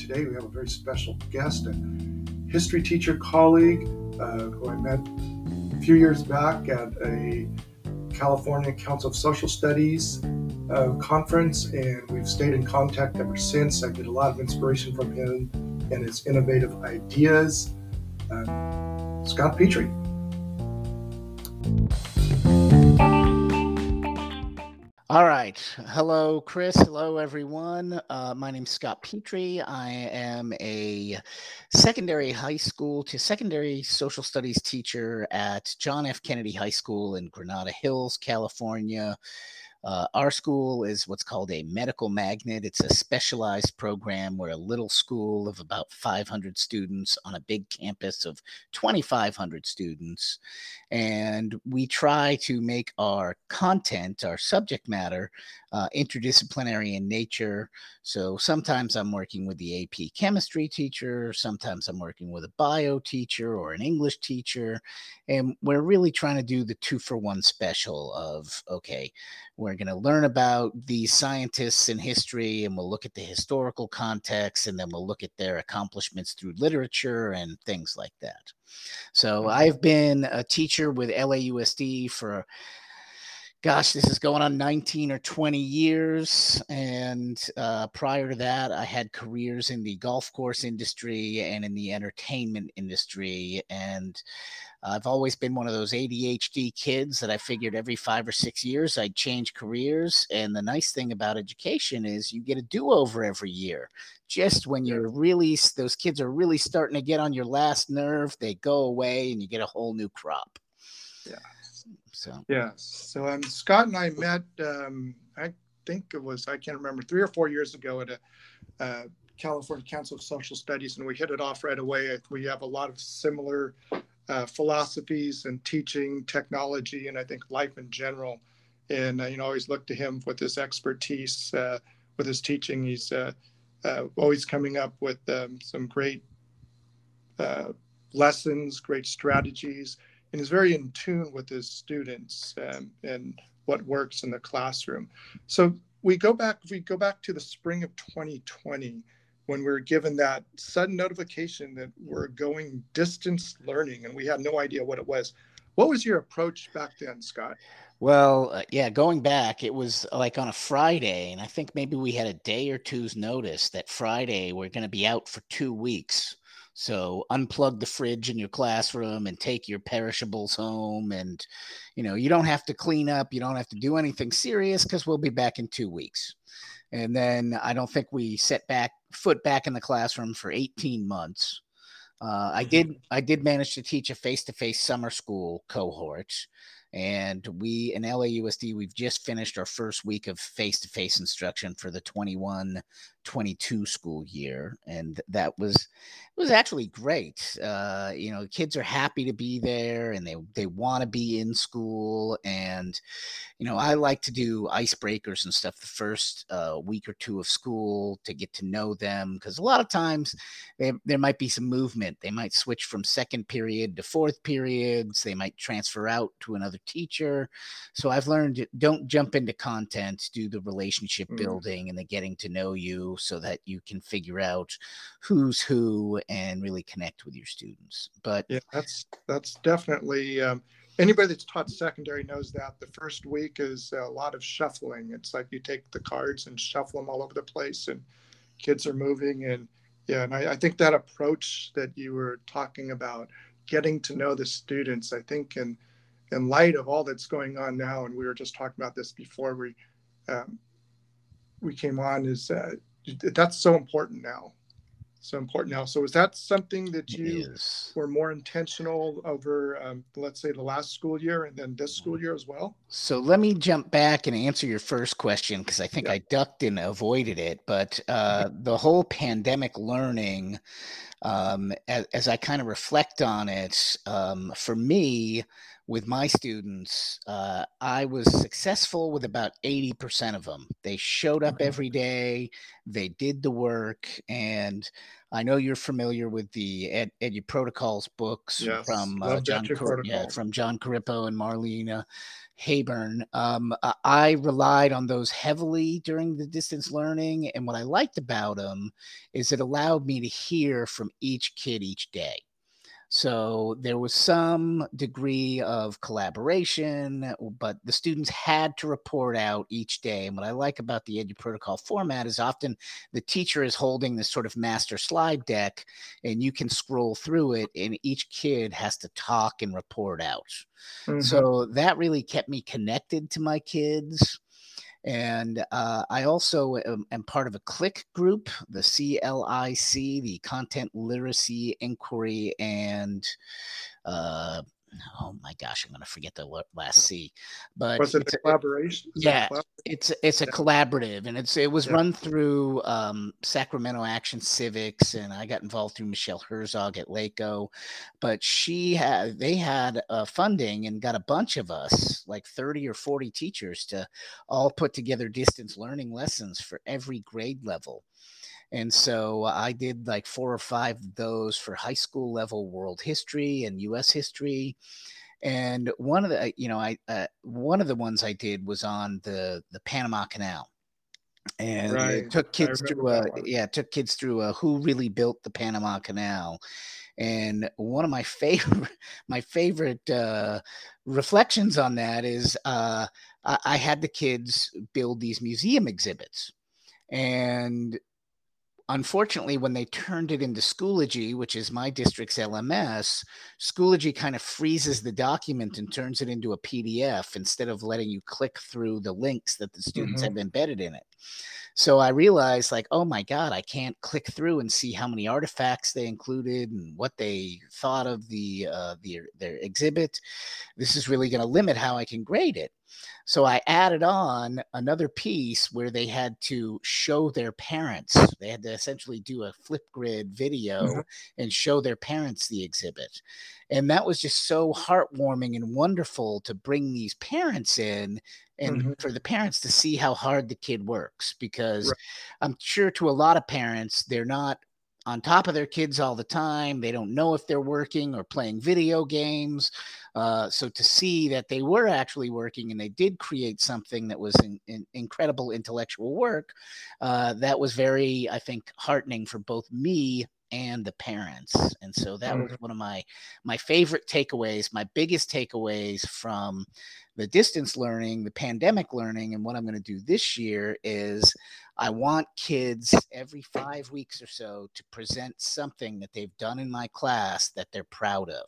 Today, we have a very special guest, a history teacher colleague uh, who I met a few years back at a California Council of Social Studies uh, conference, and we've stayed in contact ever since. I get a lot of inspiration from him and his innovative ideas. Uh, Scott Petri. All right. Hello, Chris. Hello, everyone. Uh, my name is Scott Petri. I am a secondary high school to secondary social studies teacher at John F. Kennedy High School in Granada Hills, California. Uh, our school is what's called a medical magnet. It's a specialized program where a little school of about 500 students on a big campus of 2,500 students. And we try to make our content, our subject matter, uh, interdisciplinary in nature. So sometimes I'm working with the AP chemistry teacher, sometimes I'm working with a bio teacher or an English teacher. And we're really trying to do the two for one special of, okay, we're going to learn about these scientists in history and we'll look at the historical context and then we'll look at their accomplishments through literature and things like that. So I've been a teacher with LAUSD for gosh, this is going on 19 or 20 years. And uh, prior to that, I had careers in the golf course industry and in the entertainment industry. And I've always been one of those ADHD kids that I figured every five or six years I'd change careers. And the nice thing about education is you get a do over every year. Just when you're really, those kids are really starting to get on your last nerve, they go away and you get a whole new crop. Yeah. So yes, so um, Scott and I met. Um, I think it was I can't remember three or four years ago at a uh, California Council of Social Studies, and we hit it off right away. We have a lot of similar uh, philosophies and teaching, technology, and I think life in general. And uh, you know, always look to him with his expertise, uh, with his teaching. He's uh, uh, always coming up with um, some great lessons, great strategies and is very in tune with his students um, and what works in the classroom. So we go back, we go back to the spring of 2020 when we were given that sudden notification that we're going distance learning and we had no idea what it was. What was your approach back then, Scott? Well, uh, yeah, going back, it was like on a Friday, and I think maybe we had a day or two's notice that Friday we're going to be out for two weeks. So unplug the fridge in your classroom and take your perishables home. And, you know, you don't have to clean up. You don't have to do anything serious because we'll be back in two weeks. And then I don't think we set back foot back in the classroom for 18 months. Uh, I mm-hmm. did I did manage to teach a face-to-face summer school cohort and we in LAUSD, we've just finished our first week of face to face instruction for the 21 22 school year. And that was, it was actually great. Uh, you know, kids are happy to be there and they, they want to be in school. And, you know, I like to do icebreakers and stuff the first uh, week or two of school to get to know them. Cause a lot of times they, there might be some movement. They might switch from second period to fourth periods. They might transfer out to another teacher. So I've learned don't jump into content, do the relationship mm. building and the getting to know you so that you can figure out who's who and really connect with your students. But yeah, that's that's definitely um, anybody that's taught secondary knows that the first week is a lot of shuffling. It's like you take the cards and shuffle them all over the place, and kids are moving and yeah, and I, I think that approach that you were talking about, getting to know the students, I think, and in light of all that's going on now, and we were just talking about this before we um, we came on, is uh, that's so important now. So important now. So is that something that you were more intentional over, um, let's say, the last school year and then this school year as well? So let me jump back and answer your first question because I think yeah. I ducked and avoided it. But uh, the whole pandemic learning, um, as, as, I kind of reflect on it, um, for me, with my students, uh, I was successful with about 80% of them. They showed up every day, they did the work. And I know you're familiar with the Ed, Edu Protocols books yes. from, uh, John Cor- yeah, from Jon Corippo and Marlena Hebern. Um, I relied on those heavily during the distance learning. And what I liked about them is it allowed me to hear from each kid each day. So there was some degree of collaboration, but the students had to report out each day. And what I like about the Edu Protocol format is often the teacher is holding this sort of master slide deck, and you can scroll through it, and each kid has to talk and report out. Mm-hmm. So that really kept me connected to my kids. And uh, I also am, am, part of a CLIC group, the CLIC, the Content Literacy Inquiry and uh, oh my gosh, I'm going to forget the last C. But was it a collaboration? yeah, it's it's a yeah. collaborative, and it's it was yeah. run through um, Sacramento Action Civics, and I got involved through Michelle Herczog at LACOE. But she had they had uh, funding and got a bunch of us, like 30 or 40 teachers, to all put together distance learning lessons for every grade level. And so I did like four or five of those for high school level world history and US history. And one of the, you know, I, uh, one of the ones I did was on the, the Panama Canal and right. it took kids through a yeah took kids through a who really built the panama canal and one of my favorite my favorite uh, reflections on that is uh, I, I, had the kids build these museum exhibits and unfortunately, when they turned it into Schoology, which is my district's LMS, Schoology kind of freezes the document and turns it into a PDF instead of letting you click through the links that the students mm-hmm. have embedded in it. So I realized, like, oh my God, I can't click through and see how many artifacts they included and what they thought of the uh, the their exhibit. This is really going to limit how I can grade it. So I added on another piece where they had to show their parents. They had to essentially do a Flipgrid video mm-hmm. and show their parents the exhibit. And that was just so heartwarming and wonderful to bring these parents in and mm-hmm. for the parents to see how hard the kid works because right. I'm sure to a lot of parents, they're not on top of their kids all the time. They don't know if they're working or playing video games. Uh, so to see that they were actually working and they did create something that was in, in incredible intellectual work, uh, that was very, I think, heartening for both me and the parents. And so that was mm-hmm. one of my my favorite takeaways, my biggest takeaways from the distance learning, the pandemic learning, and what I'm going to do this year is I want kids every five weeks or so to present something that they've done in my class that they're proud of.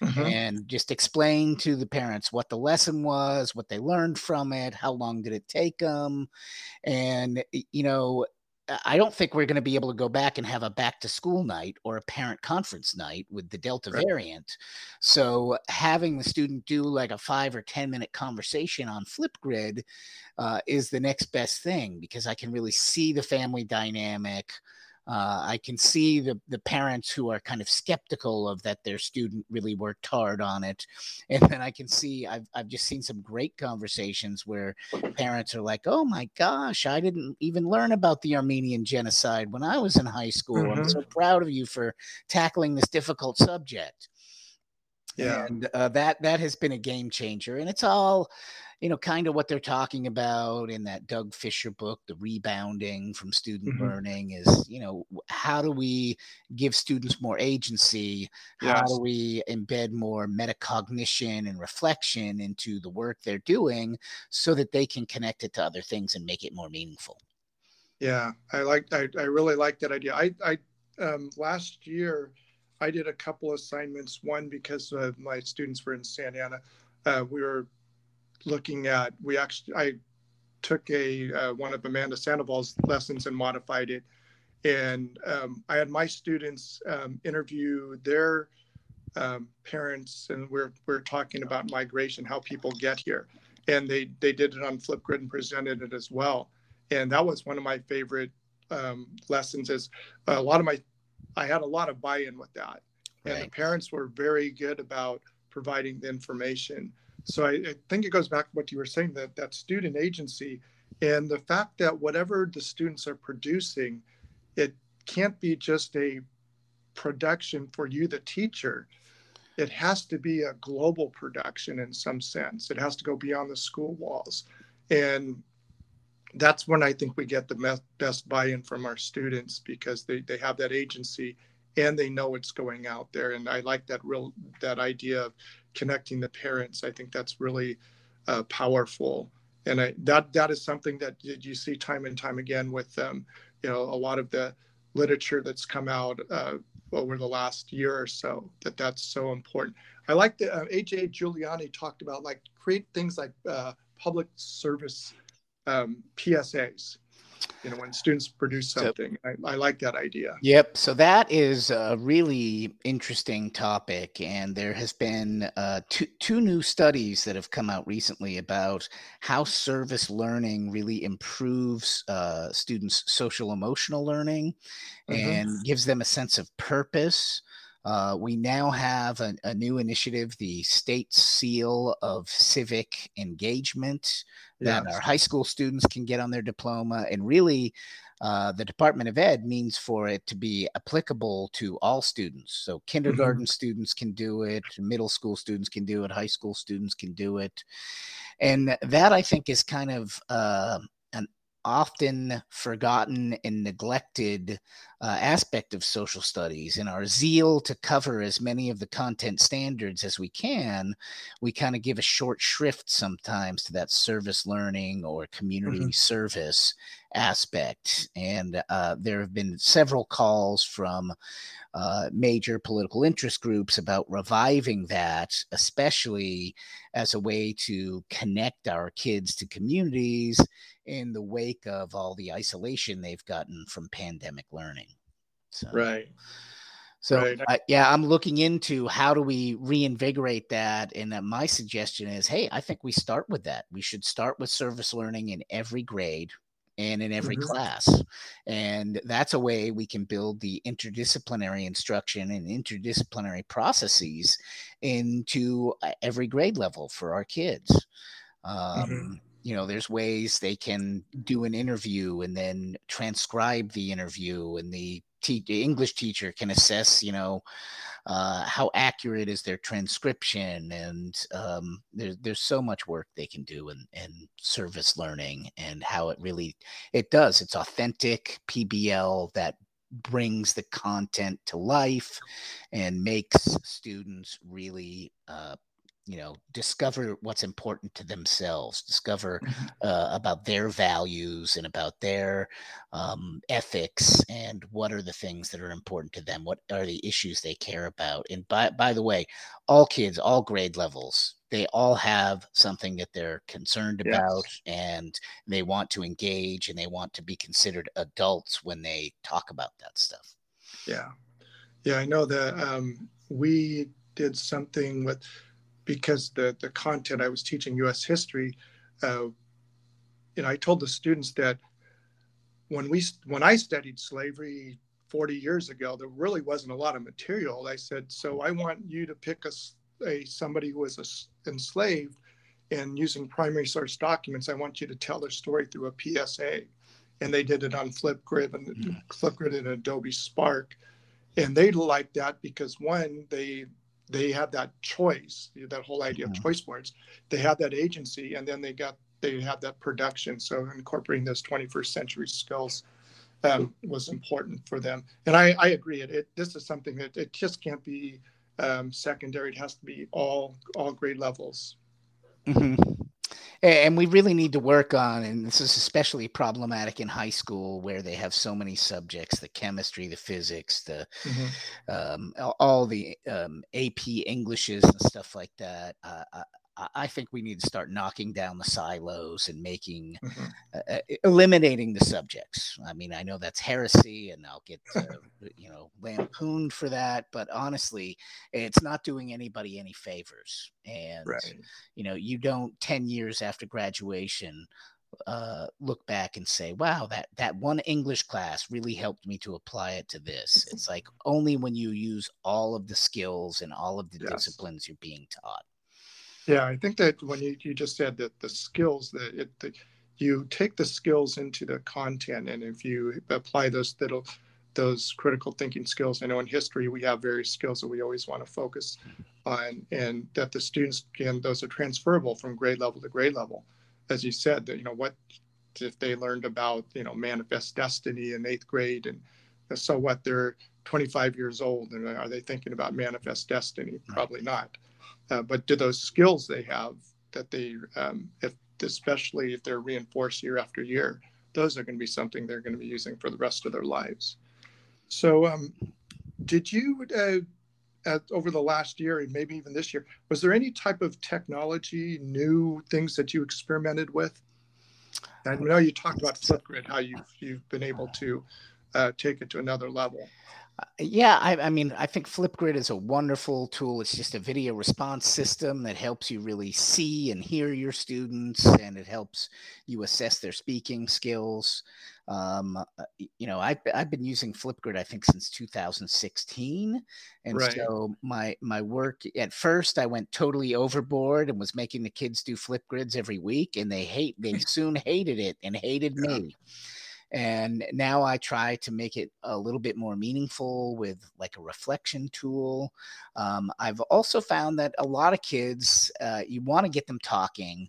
Mm-hmm. And just explain to the parents what the lesson was, what they learned from it, how long did it take them. And, you know, I don't think we're going to be able to go back and have a back to school night or a parent conference night with the Delta right. variant. So having the student do like a five or 10 minute conversation on Flipgrid uh, is the next best thing because I can really see the family dynamic. Uh, I can see the the parents who are kind of skeptical of that their student really worked hard on it, and then I can see I've I've just seen some great conversations where parents are like, "Oh my gosh, I didn't even learn about the Armenian genocide when I was in high school. Mm-hmm. I'm so proud of you for tackling this difficult subject." Yeah, and uh, that that has been a game changer, and it's all you know, kind of what they're talking about in that Doug Fisher book, The Rebounding from Student mm-hmm. Learning, is, you know, how do we give students more agency? How yes. do we embed more metacognition and reflection into the work they're doing so that they can connect it to other things and make it more meaningful? Yeah, I like, I, I really like that idea. I, I, um, last year, I did a couple assignments. One because uh, my students were in Santa Ana. Uh, we were looking at we actually I took a uh, one of Amanda Sandoval's lessons and modified it, and um, I had my students um, interview their um, parents, and we're we're talking about migration, how people get here, and they they did it on Flipgrid and presented it as well, and that was one of my favorite um, lessons. Is a lot of my I had a lot of buy-in with that, and the parents were very good about providing the information so I, I, think it goes back to what you were saying that that student agency and the fact that whatever the students are producing, it can't be just a production for you, the teacher. it has to be a global production in some sense. It has to go beyond the school walls. And that's when I think we get the best buy-in from our students because they, they have that agency and they know it's going out there. And I like that real that idea of connecting the parents. I think that's really uh, powerful. And I, that that is something that you see time and time again with um, you know a lot of the literature that's come out uh, over the last year or so that that's so important. I like the uh, AJ Juliani talked about like create things like uh, public service um, PSAs. You know, when students produce something, so, I, I, like that idea. Yep. So that is a really interesting topic, and there has been uh, two two new studies that have come out recently about how service learning really improves uh, students' social emotional learning, mm-hmm. and gives them a sense of purpose. Uh, we now have a, a, new initiative, the State Seal of Civic Engagement, that yes. our high school students can get on their diploma. And really, uh, the Department of Ed means for it to be applicable to all students. So, kindergarten mm-hmm. students can do it, middle school students can do it, high school students can do it. And that I think is kind of uh, an often forgotten and neglected uh, aspect of social studies. In our zeal to cover as many of the content standards as we can, we kind of give a short shrift sometimes to that service learning or community mm-hmm. service aspect. And uh, there have been several calls from uh, major political interest groups about reviving that, especially as a way to connect our kids to communities in the wake of all the isolation they've gotten from pandemic learning. So, right. So right. Uh, yeah, I'm looking into how do we reinvigorate that, and uh, my suggestion is, hey, I think we start with that. We should start with service learning in every grade and in every mm-hmm. class. And that's a way we can build the interdisciplinary instruction and interdisciplinary processes into uh, every grade level for our kids. Um, mm-hmm. You know, there's ways they can do an interview and then transcribe the interview, and the, te- English teacher can assess, you know, uh, how accurate is their transcription and um, there's there's so much work they can do in, in service learning and how it really it does. It's authentic pbl that brings the content to life and makes students really uh, you know discover what's important to themselves discover mm-hmm. uh, about their values and about their um, ethics and what are the things that are important to them what are the issues they care about and by, by the way all kids all grade levels they all have something that they're concerned yes. about and they want to engage and they want to be considered adults when they talk about that stuff yeah yeah i know that um, we did something with because the the content I was teaching U.S. history, uh, you know, I told the students that when we when I studied slavery 40 years ago, there really wasn't a lot of material. I said, so I want you to pick a, a somebody who was a, enslaved, and using primary source documents, I want you to tell their story through a PSA, and they did it on Flipgrid and mm-hmm. Flipgrid and Adobe Spark, and they liked that because one, they they had that choice, that whole idea mm-hmm. of choice boards. They had that agency, and then they got they had that production. So incorporating those 21st century skills um, was important for them. And I, I agree. It, it, this is something that it just can't be um, secondary. It has to be all all grade levels. Mm-hmm and we really need to work on and this is especially problematic in high school where they have so many subjects the chemistry the physics the mm-hmm. um, all the um, ap englishes and stuff like that uh, I think we need to start knocking down the silos and making mm-hmm. uh, uh eliminating the subjects. I mean, I know that's heresy, and I'll get uh, you know lampooned for that. But honestly, it's not doing anybody any favors. And right. you know, you don't ten years after graduation uh, look back and say, "Wow, that that one English class really helped me to apply it to this." It's like only when you use all of the skills and all of the yes. disciplines you're being taught. Yeah, I think that when you, you just said that the skills that it you take the skills into the content, and if you apply those, that'll those critical thinking skills. I know in history we have various skills that we always want to focus on, and that the students can those are transferable from grade level to grade level. As you said, that you know what if they learned about you know manifest destiny in eighth grade, and so what they're 25 years old, and are they thinking about manifest destiny? Probably not. Uh, but do those skills they have that they, um, if especially if they're reinforced year after year, those are going to be something they're going to be using for the rest of their lives. So, um, did you, uh, at, over the last year and maybe even this year, was there any type of technology, new things that you experimented with? I know you talked about Flipgrid, how you've you've been able to uh, take it to another level. Yeah, I, I, mean, I think Flipgrid is a wonderful tool. It's just a video response system that helps you really see and hear your students, and it helps you assess their speaking skills. Um, uh, you know, I've, I've been using Flipgrid, I think, since 2016, and right. so my my work at first, I went totally overboard and was making the kids do Flipgrids every week, and they hate they soon hated it and hated yeah. me and now i try to make it a little bit more meaningful with like a reflection tool um, i've also found that a lot of kids uh, you want to get them talking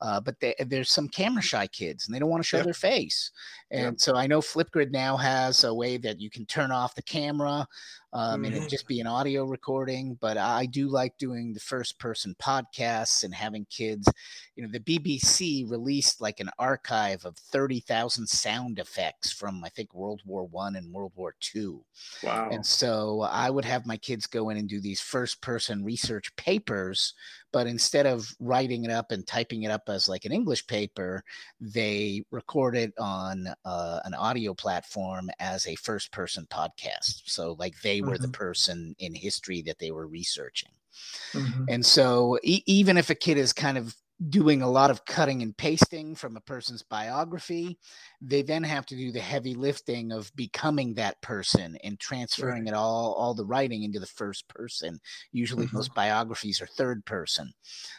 uh, but they, there's some camera shy kids and they don't want to show yep. their face. And yep. so I know Flipgrid now has a way that you can turn off the camera um, mm-hmm. and it mm-hmm. just be an audio recording. But I do like doing the first person podcasts and having kids. You know, the BBC released like an archive of 30,000 sound effects from, I think, World War One and World War Two. Wow. And so I would have my kids go in and do these first person research papers but instead of writing it up and typing it up as like an English paper, they record it on uh, an audio platform as a first person podcast. So, like, they were mm-hmm. the person in history that they were researching. Mm-hmm. And so, e- even if a kid is kind of doing a lot of cutting and pasting from a person's biography. They then have to do the heavy lifting of becoming that person and transferring right. it all, all the writing into the first person. Usually mm-hmm. most biographies are third person.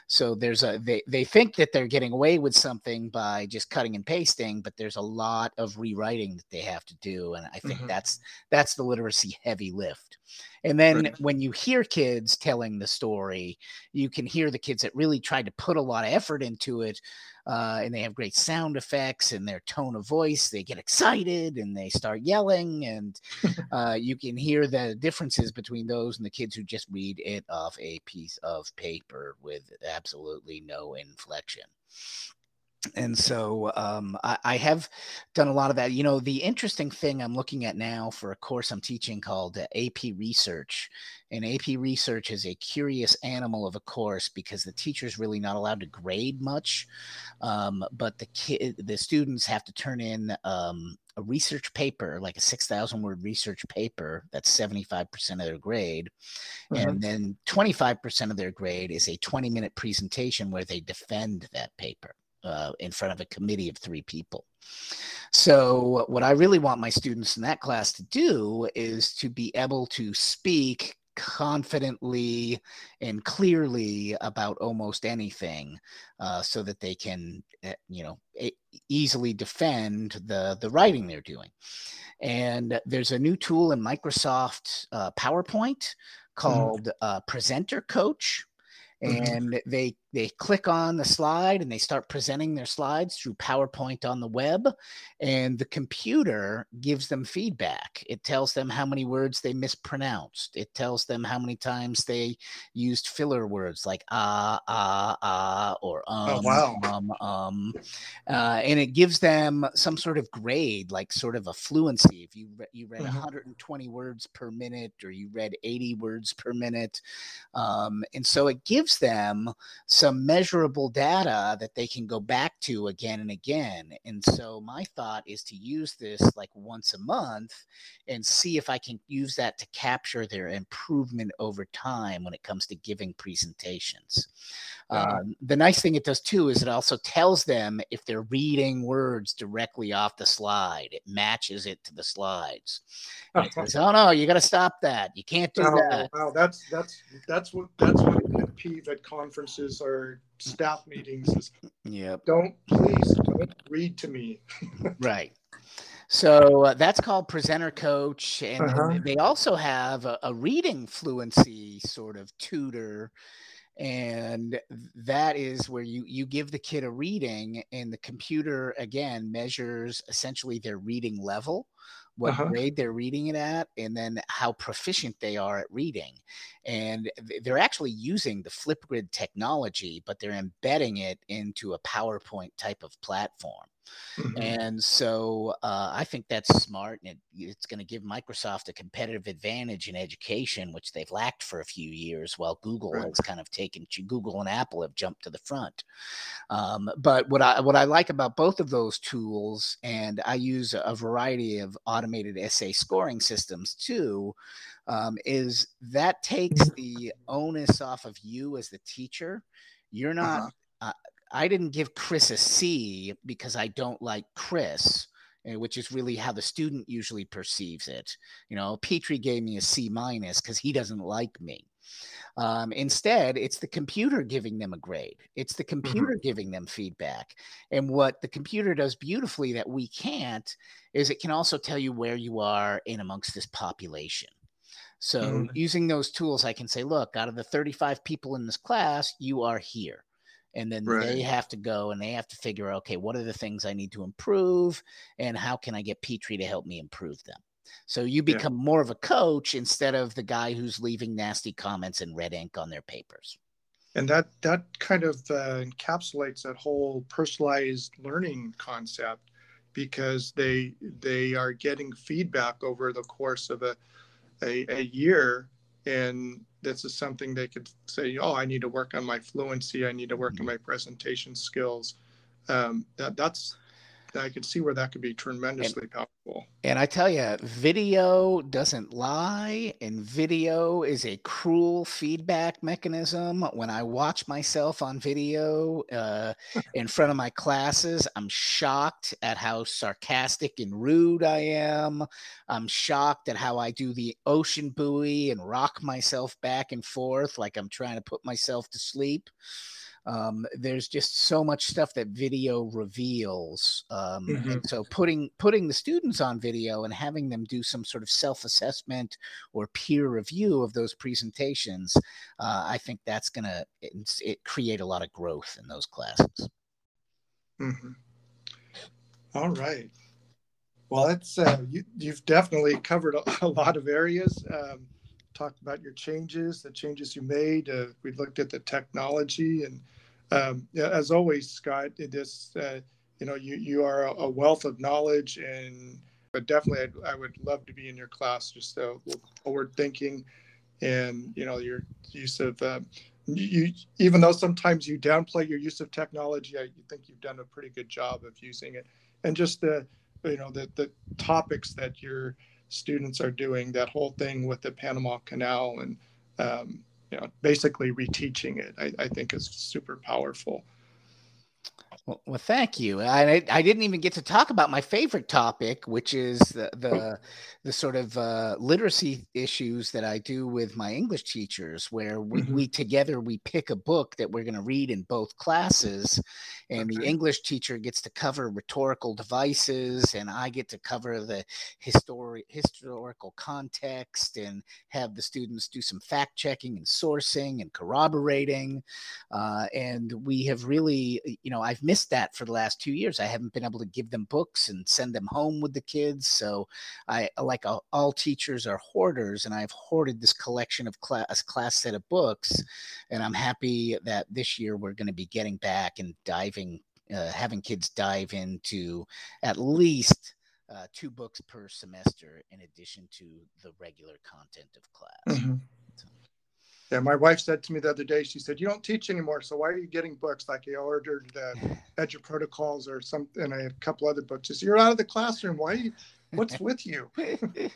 So there's a they, they think that they're getting away with something by just cutting and pasting, but there's a lot of rewriting that they have to do. And I think mm-hmm. that's that's the literacy heavy lift. And then right. when you hear kids telling the story, you can hear the kids that really tried to put a lot of effort into it. Uh, and they have great sound effects and their tone of voice. They get excited and they start yelling, and uh, you can hear the differences between those and the kids who just read it off a piece of paper with absolutely no inflection and so um, I, I, have done a lot of that. You know, the interesting thing I'm looking at now for a course I'm teaching called uh, AP Research, and AP Research is a curious animal of a course because the teacher's really not allowed to grade much, um, but the kid, the students have to turn in um, a research paper, like a 6,000 word research paper, that's 75% of their grade. Mm-hmm. And then 25% of their grade is a 20 minute presentation where they defend that paper uh, in front of a committee of three people. So, what I really want my students in that class to do is to be able to speak confidently and clearly about almost anything uh, so that they can eh, you know easily defend the the writing they're doing and there's a new tool in microsoft uh, powerpoint mm-hmm. called mm. uh, presenter coach mm-hmm. and mm-hmm. they they click on the slide and they start presenting their slides through PowerPoint on the web, and the computer gives them feedback. It tells them how many words they mispronounced. It tells them how many times they used filler words like ah, ah, ah, or oh, um, oh, wow. um, um. Uh, and it gives them some sort of grade, like sort of a fluency. If you, re- you read mm-hmm. 120 words per minute or you read 80 words per minute. Um, and so it gives them some some measurable data that they can go back to again and again. And so my thought is to use this like once a month and see if I can use that to capture their improvement over time when it comes to giving presentations. Um, the nice thing it does too is it also tells them if they're reading words directly off the slide. It matches it to the slides. it says, "Oh no, you got to stop that. You can't do oh, that." Wow, that's that's that's what that's what pet at conferences or staff meetings is. Yep. Don't please don't read to me. right. So uh, that's called Presenter Coach, and, uh-huh. and they also have a, a, reading fluency sort of tutor, and that is where you you give the kid a reading, and the computer again measures essentially their reading level what uh-huh. grade they're reading it at and then how proficient they are at reading and they're actually using the flipgrid technology but they're embedding it into a powerpoint type of platform Mm-hmm. And so uh, I think that's smart, and it, it's going to give Microsoft a competitive advantage in education, which they've lacked for a few years, while Google right. has kind of taken Google and Apple have jumped to the front. Um, but what I what I like about both of those tools, and I use a variety of automated essay scoring systems too. Um, is that takes mm-hmm. the onus off of you as the teacher. You're not uh-huh. I didn't give Chris a C because I don't like Chris, eh, which is really how the student usually perceives it. You know, Petri gave me a C minus because he doesn't like me. Um, instead, it's the computer giving them a grade. It's the mm-hmm. computer mm-hmm. giving them feedback. And what the computer does beautifully that we can't is it can also tell you where you are in amongst this population. So, mm-hmm. using those tools, I can say, look, out of the 35 people in this class, you are here and then right. they have to go and they have to figure out okay what are the things i need to improve and how can i get petri to help me improve them so you become yeah. more of a coach instead of the guy who's leaving nasty comments and red ink on their papers and that that kind of uh, encapsulates that whole personalized learning concept because they they are getting feedback over the course of a a, a year and this is something they could say, oh, I need to work on my fluency. I need to work on my presentation skills. Um, that that's I could see where that could be tremendously and, powerful. And I tell you, video doesn't lie, and video is a cruel feedback mechanism. When I watch myself on video uh, in front of my classes, I'm shocked at how sarcastic and rude I am. I'm shocked at how I do the ocean buoy and rock myself back and forth like I'm trying to put myself to sleep. Um, there's just so much stuff that video reveals um, mm-hmm. and so putting putting the students on video and having them do some sort of self-assessment or peer review of those presentations uh, i think that's going to it, create a lot of growth in those classes mm-hmm. All right well it's uh, you, have definitely covered a, a, lot of areas um, talked about your changes the changes you made uh, we looked at the technology and um, as always, Scott, this uh, you know you you are a wealth of knowledge, and but definitely I'd, I would love to be in your class. Just uh, forward thinking, and you know your use of uh, you even though sometimes you downplay your use of technology, I think you've done a pretty good job of using it, and just the you know the the topics that your students are doing that whole thing with the Panama Canal and um, you know, basically reteaching it, I, I think is super powerful. Well, well, thank you. I, I didn't even get to talk about my favorite topic, which is the the, the sort of uh, literacy issues that I do with my English teachers, where we, mm-hmm. we together we pick a book that we're going to read in both classes, and okay. the English teacher gets to cover rhetorical devices, and I get to cover the histori- historical context and have the students do some fact checking and sourcing and corroborating, uh, and we have really, you know, I've missed missed that for the last two years. I haven't been able to give them books and send them home with the kids. So I like all, teachers are hoarders, and I've hoarded this collection of class class set of books, and I'm happy that this year we're going to be getting back and diving, uh, having kids dive into at least. Uh, two books per semester in addition to the regular content of class. Mm-hmm. Yeah, my wife said to me the other day, she said, "You don't teach anymore, so why are you getting books?" Like I ordered uh, Edu Protocols or something, and I had a couple other books. She said, "You're out of the classroom. Why? You, what's with you?"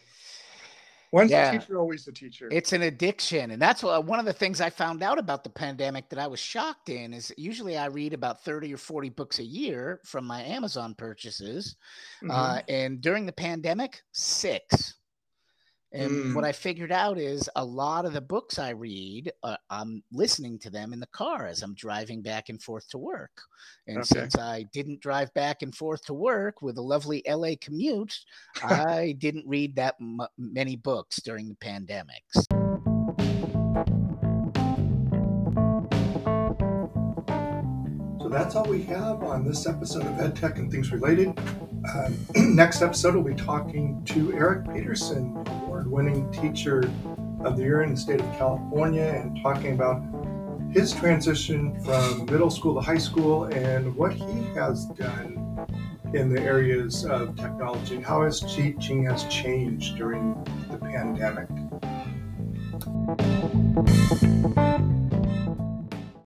When's yeah. the teacher always the teacher? It's an addiction, and that's what, one of the things I found out about the pandemic that I was shocked in is usually I read about thirty or forty books a year from my Amazon purchases, mm-hmm. uh, and during the pandemic, six And mm. what I figured out is a lot of the books I read, uh, I'm listening to them in the car as I'm driving back and forth to work. And okay. since I didn't drive back and forth to work with a lovely LA commute, I didn't read that m- many books during the pandemics. That's all we have on this episode of EdTech and Things Related. Um, next episode, we'll be talking to Eric Peterson, award winning teacher of the year in the state of California, and talking about his transition from middle school to high school and what he has done in the areas of technology, how his teaching has changed during the pandemic.